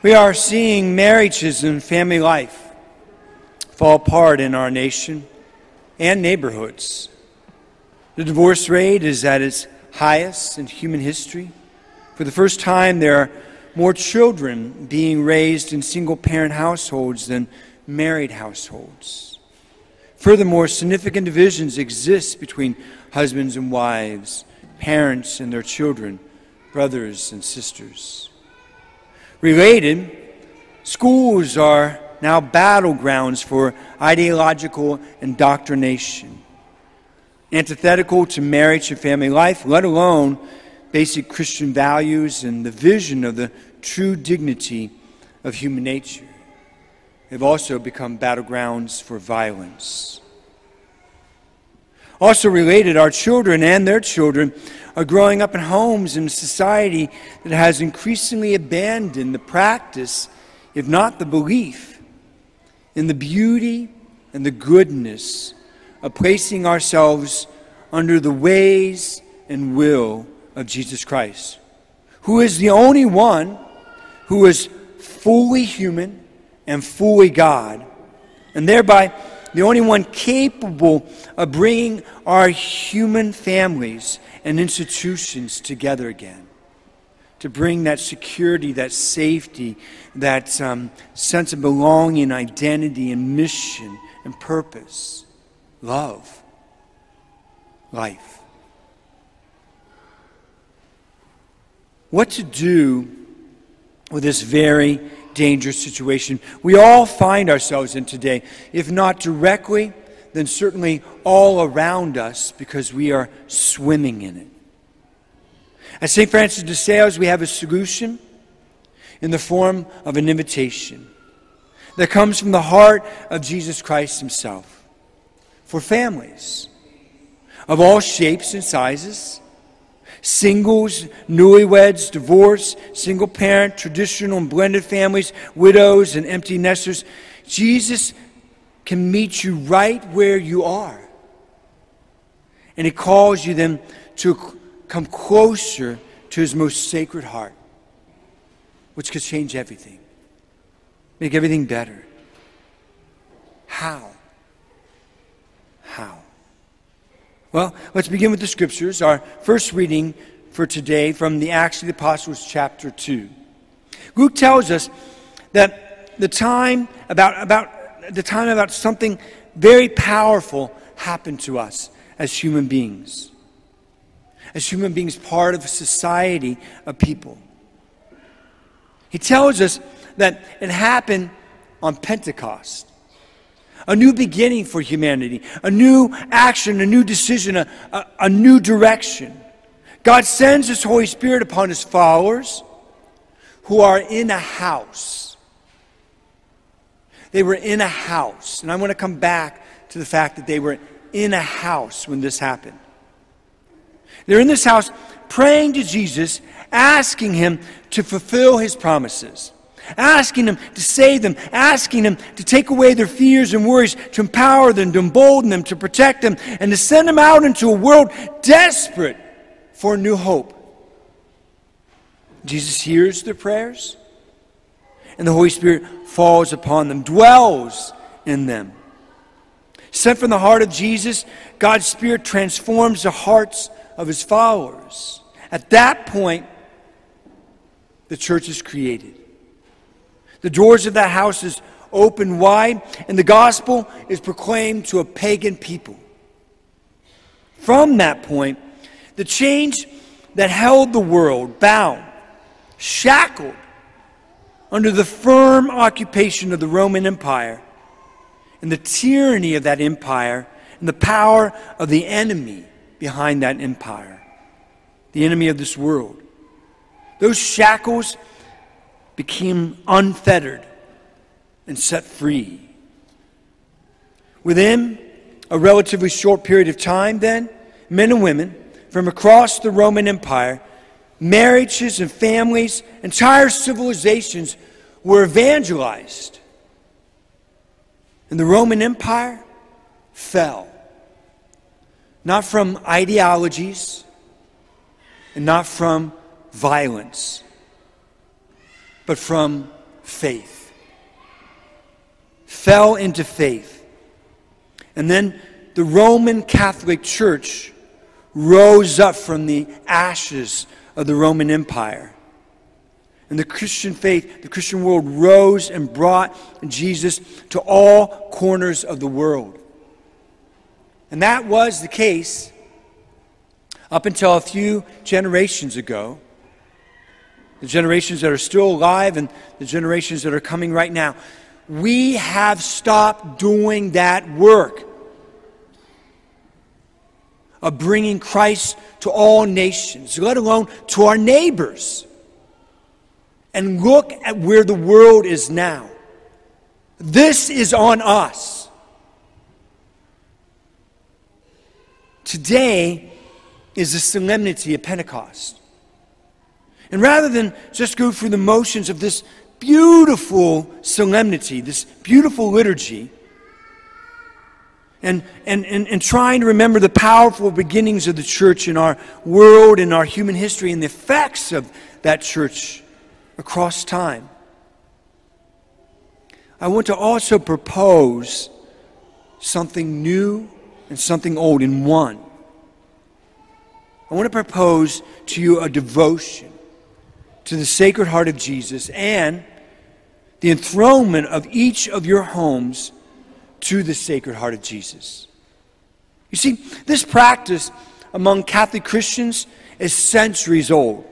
We are seeing marriages and family life fall apart in our nation and neighborhoods. The divorce rate is at its highest in human history. For the first time, there are more children being raised in single parent households than married households. Furthermore, significant divisions exist between husbands and wives, parents and their children, brothers and sisters. Related, schools are now battlegrounds for ideological indoctrination, antithetical to marriage and family life, let alone basic Christian values and the vision of the true dignity of human nature. They've also become battlegrounds for violence. Also related, our children and their children are growing up in homes and a society that has increasingly abandoned the practice, if not the belief, in the beauty and the goodness of placing ourselves under the ways and will of Jesus Christ, who is the only one who is fully human and fully God, and thereby the only one capable of bringing our human families and institutions together again. To bring that security, that safety, that um, sense of belonging, identity, and mission and purpose, love, life. What to do with this very dangerous situation we all find ourselves in today, if not directly, then certainly all around us because we are swimming in it. At St. Francis de Sales, we have a solution in the form of an invitation that comes from the heart of Jesus Christ Himself for families of all shapes and sizes Singles, newlyweds, divorce, single parent, traditional and blended families, widows and empty nesters. Jesus can meet you right where you are. And he calls you then to come closer to his most sacred heart, which could change everything, make everything better. How? How? Well, let's begin with the scriptures. Our first reading for today from the Acts of the Apostles, chapter 2. Luke tells us that the time about, about the time about something very powerful happened to us as human beings. As human beings, part of a society of people. He tells us that it happened on Pentecost a new beginning for humanity, a new action, a new decision, a, a, a new direction. God sends His Holy Spirit upon His followers who are in a house. They were in a house. And I want to come back to the fact that they were in a house when this happened. They're in this house praying to Jesus, asking Him to fulfill His promises asking Him to save them, asking Him to take away their fears and worries, to empower them, to embolden them, to protect them, and to send them out into a world desperate for new hope. Jesus hears their prayers, and the Holy Spirit falls upon them, dwells in them. Sent from the heart of Jesus, God's Spirit transforms the hearts of His followers. At that point, the church is created. The doors of that house is open wide, and the gospel is proclaimed to a pagan people. From that point, the chains that held the world bound, shackled under the firm occupation of the Roman Empire, and the tyranny of that empire, and the power of the enemy behind that empire, the enemy of this world. Those shackles became unfettered and set free. Within a relatively short period of time, then, men and women from across the Roman Empire, marriages and families, entire civilizations were evangelized. And the Roman Empire fell. Not from ideologies and not from violence but from faith. Fell into faith. And then the Roman Catholic Church rose up from the ashes of the Roman Empire. And the Christian faith, the Christian world rose and brought Jesus to all corners of the world. And that was the case up until a few generations ago. The generations that are still alive and the generations that are coming right now. We have stopped doing that work of bringing Christ to all nations, let alone to our neighbors. And look at where the world is now. This is on us. Today is the solemnity of Pentecost. And rather than just go through the motions of this beautiful solemnity, this beautiful liturgy, and, and, and, and trying to remember the powerful beginnings of the church in our world and our human history and the effects of that church across time. I want to also propose something new and something old in one. I want to propose to you a devotion to the Sacred Heart of Jesus and the enthronement of each of your homes to the Sacred Heart of Jesus. You see, this practice among Catholic Christians is centuries old,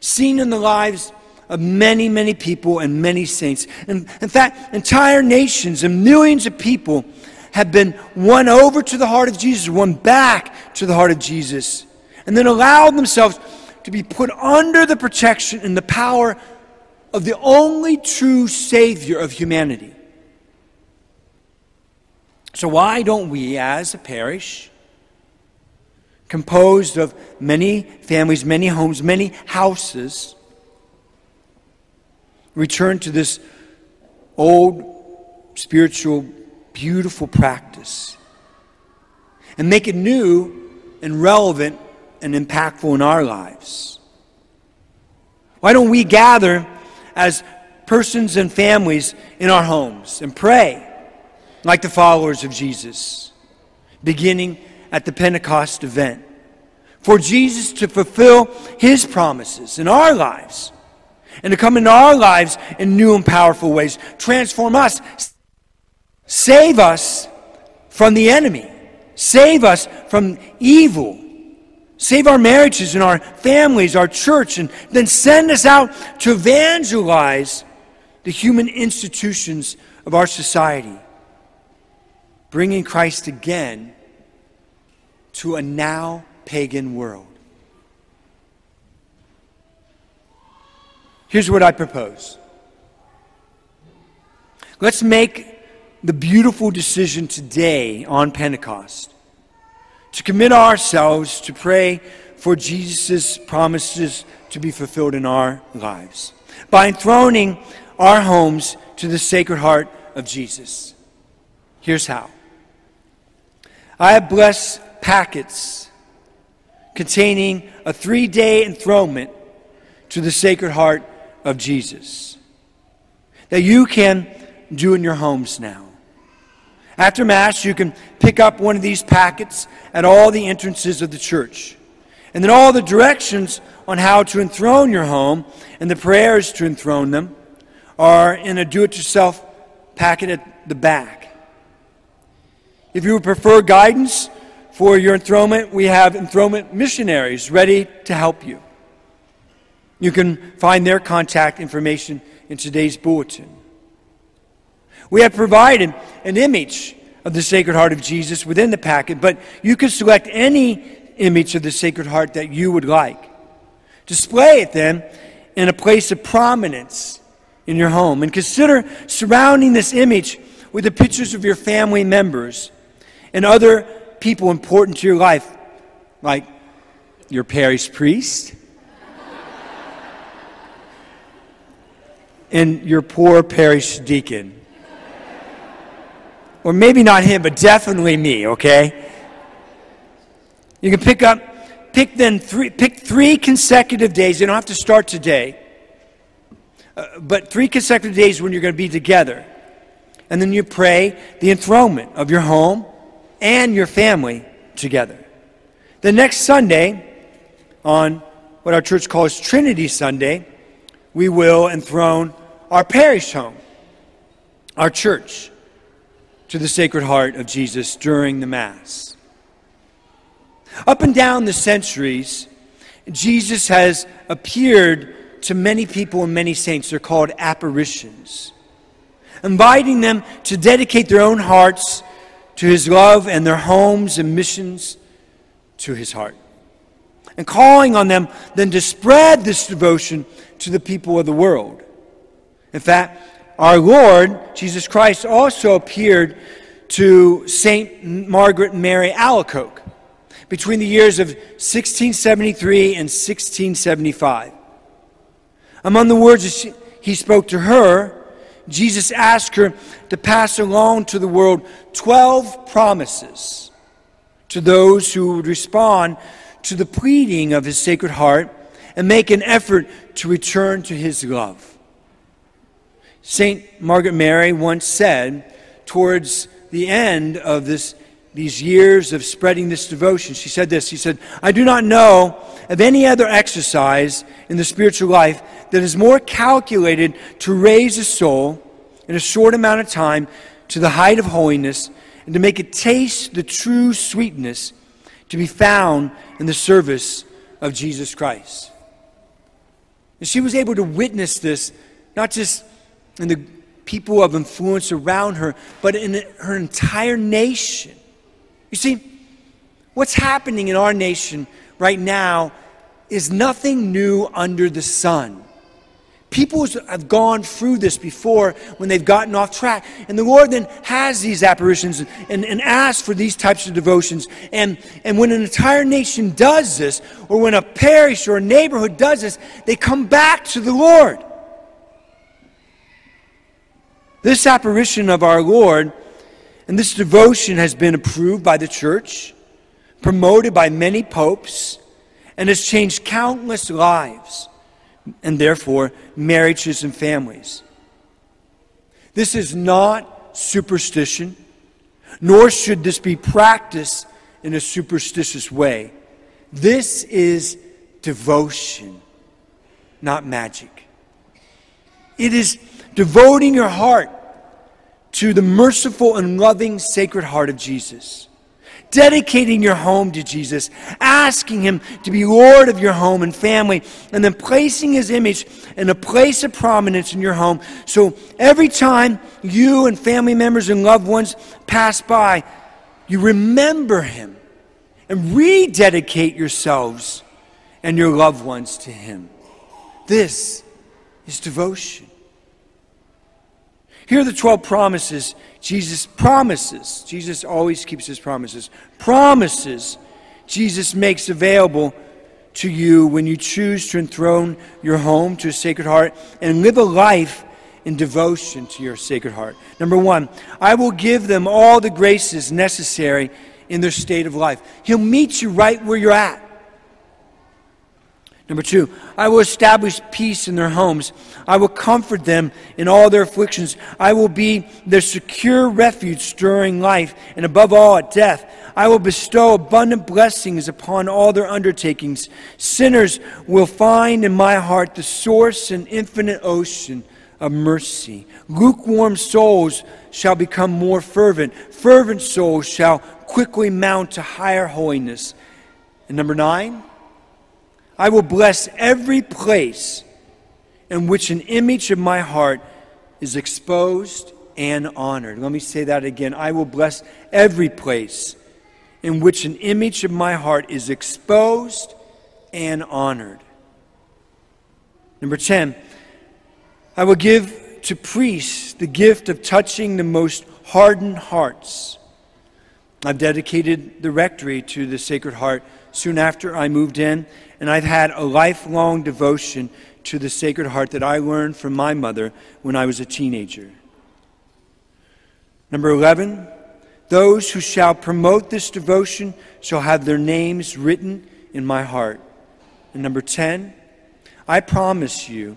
seen in the lives of many, many people and many saints. And in fact, entire nations and millions of people have been won over to the heart of Jesus, won back to the heart of Jesus, and then allowed themselves to be put under the protection and the power of the only true Savior of humanity. So, why don't we, as a parish, composed of many families, many homes, many houses, return to this old spiritual, beautiful practice and make it new and relevant and impactful in our lives? Why don't we gather as persons and families in our homes and pray? like the followers of Jesus, beginning at the Pentecost event. For Jesus to fulfill his promises in our lives and to come into our lives in new and powerful ways, transform us, save us from the enemy, save us from evil. Save our marriages and our families, our church, and then send us out to evangelize the human institutions of our society bringing Christ again to a now pagan world. Here's what I propose. Let's make the beautiful decision today on Pentecost to commit ourselves to pray for Jesus' promises to be fulfilled in our lives by enthroning our homes to the Sacred Heart of Jesus. Here's how. I have blessed packets containing a three day enthronement to the Sacred Heart of Jesus that you can do in your homes now. After Mass, you can pick up one of these packets at all the entrances of the church. And then all the directions on how to enthrone your home and the prayers to enthrone them are in a do it yourself packet at the back. If you would prefer guidance for your enthronement, we have enthronement missionaries ready to help you. You can find their contact information in today's bulletin. We have provided an image of the Sacred Heart of Jesus within the packet, but you can select any image of the Sacred Heart that you would like. Display it then in a place of prominence in your home and consider surrounding this image with the pictures of your family members and other people important to your life, like your parish priest and your poor parish deacon. Or maybe not him, but definitely me, okay? You can pick up, pick then three, pick three consecutive days. You don't have to start today uh, but three consecutive days when you're going to be together. And then you pray the enthronement of your home and your family together. The next Sunday, on what our church calls Trinity Sunday, we will enthrone our parish home, our church, to the Sacred Heart of Jesus during the Mass. Up and down the centuries, Jesus has appeared to many people and many saints. They're called apparitions, inviting them to dedicate their own hearts to his love and their homes and missions to his heart. And calling on them then to spread this devotion to the people of the world. In fact, our Lord, Jesus Christ, also appeared to St. Margaret Mary Alacoque between the years of 1673 and 1675. Among the words he spoke to her, Jesus asked her to pass along to the world 12 promises to those who would respond to the pleading of his sacred heart and make an effort to return to his love. St. Margaret Mary once said, towards the end of this, these years of spreading this devotion, she said this. She said, I do not know of any other exercise in the spiritual life that is more calculated to raise a soul in a short amount of time to the height of holiness and to make it taste the true sweetness to be found in the service of Jesus Christ. And she was able to witness this, not just in the people of influence around her, but in her entire nation. You see, what's happening in our nation right now is nothing new under the sun. People have gone through this before when they've gotten off track. And the Lord then has these apparitions and, and, and asks for these types of devotions. And, and when an entire nation does this, or when a parish or a neighborhood does this, they come back to the Lord. This apparition of our Lord and this devotion has been approved by the church, promoted by many popes, and has changed countless lives and therefore marriages and families. This is not superstition, nor should this be practiced in a superstitious way. This is devotion, not magic. It is devoting your heart to the merciful and loving sacred heart of Jesus dedicating your home to Jesus, asking Him to be Lord of your home and family, and then placing His image in a place of prominence in your home. So every time you and family members and loved ones pass by, you remember Him and rededicate yourselves and your loved ones to Him. This is devotion. Here are the 12 promises Jesus promises. Jesus always keeps his promises. Promises Jesus makes available to you when you choose to enthrone your home to a sacred heart and live a life in devotion to your sacred heart. Number one, I will give them all the graces necessary in their state of life. He'll meet you right where you're at. Number two, I will establish peace in their homes. I will comfort them in all their afflictions. I will be their secure refuge during life and above all at death. I will bestow abundant blessings upon all their undertakings. Sinners will find in my heart the source and infinite ocean of mercy. Lukewarm souls shall become more fervent. Fervent souls shall quickly mount to higher holiness. And number nine, I will bless every place in which an image of my heart is exposed and honored. Let me say that again. I will bless every place in which an image of my heart is exposed and honored. Number 10, I will give to priests the gift of touching the most hardened hearts. I've dedicated the rectory to the Sacred Heart soon after I moved in, and I've had a lifelong devotion to the Sacred Heart that I learned from my mother when I was a teenager. Number 11, those who shall promote this devotion shall have their names written in my heart. And number 10, I promise you,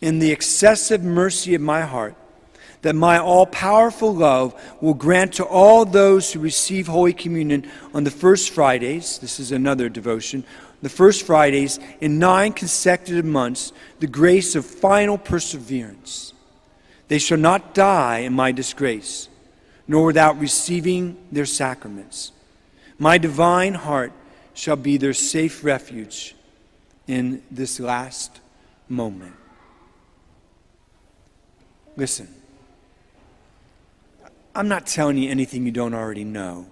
in the excessive mercy of my heart that my all powerful love will grant to all those who receive Holy Communion on the first Fridays, this is another devotion, the first Fridays in nine consecutive months, the grace of final perseverance. They shall not die in my disgrace, nor without receiving their sacraments. My divine heart shall be their safe refuge in this last moment. Listen, I'm not telling you anything you don't already know.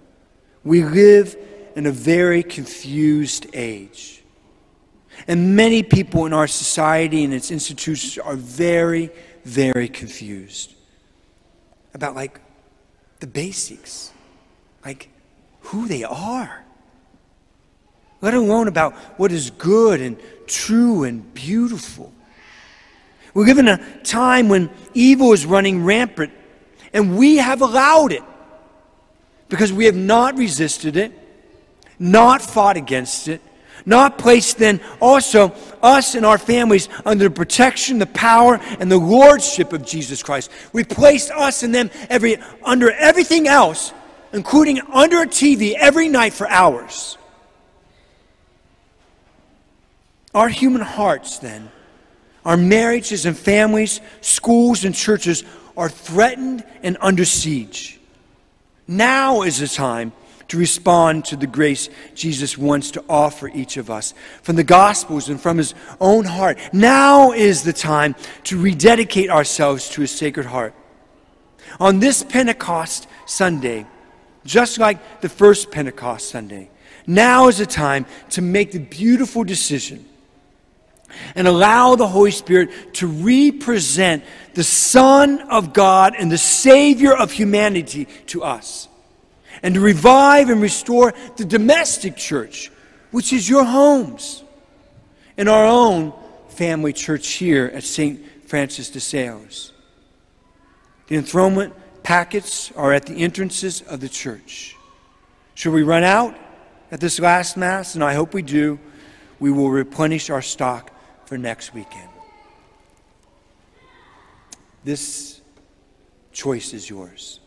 We live in a very confused age. And many people in our society and its institutions are very, very confused about, like, the basics, like who they are, let alone about what is good and true and beautiful. We live in a time when evil is running rampant, and we have allowed it because we have not resisted it, not fought against it, not placed then also us and our families under the protection, the power, and the lordship of Jesus Christ. We placed us and them every, under everything else, including under a TV every night for hours. Our human hearts, then, our marriages and families, schools and churches are threatened and under siege. Now is the time to respond to the grace Jesus wants to offer each of us from the Gospels and from his own heart. Now is the time to rededicate ourselves to his sacred heart. On this Pentecost Sunday, just like the first Pentecost Sunday, now is the time to make the beautiful decision and allow the Holy Spirit to represent the Son of God and the Savior of humanity to us and to revive and restore the domestic church, which is your homes, and our own family church here at St. Francis de Sales. The enthronement packets are at the entrances of the church. Should we run out at this last Mass, and I hope we do, we will replenish our stock for next weekend. This choice is yours.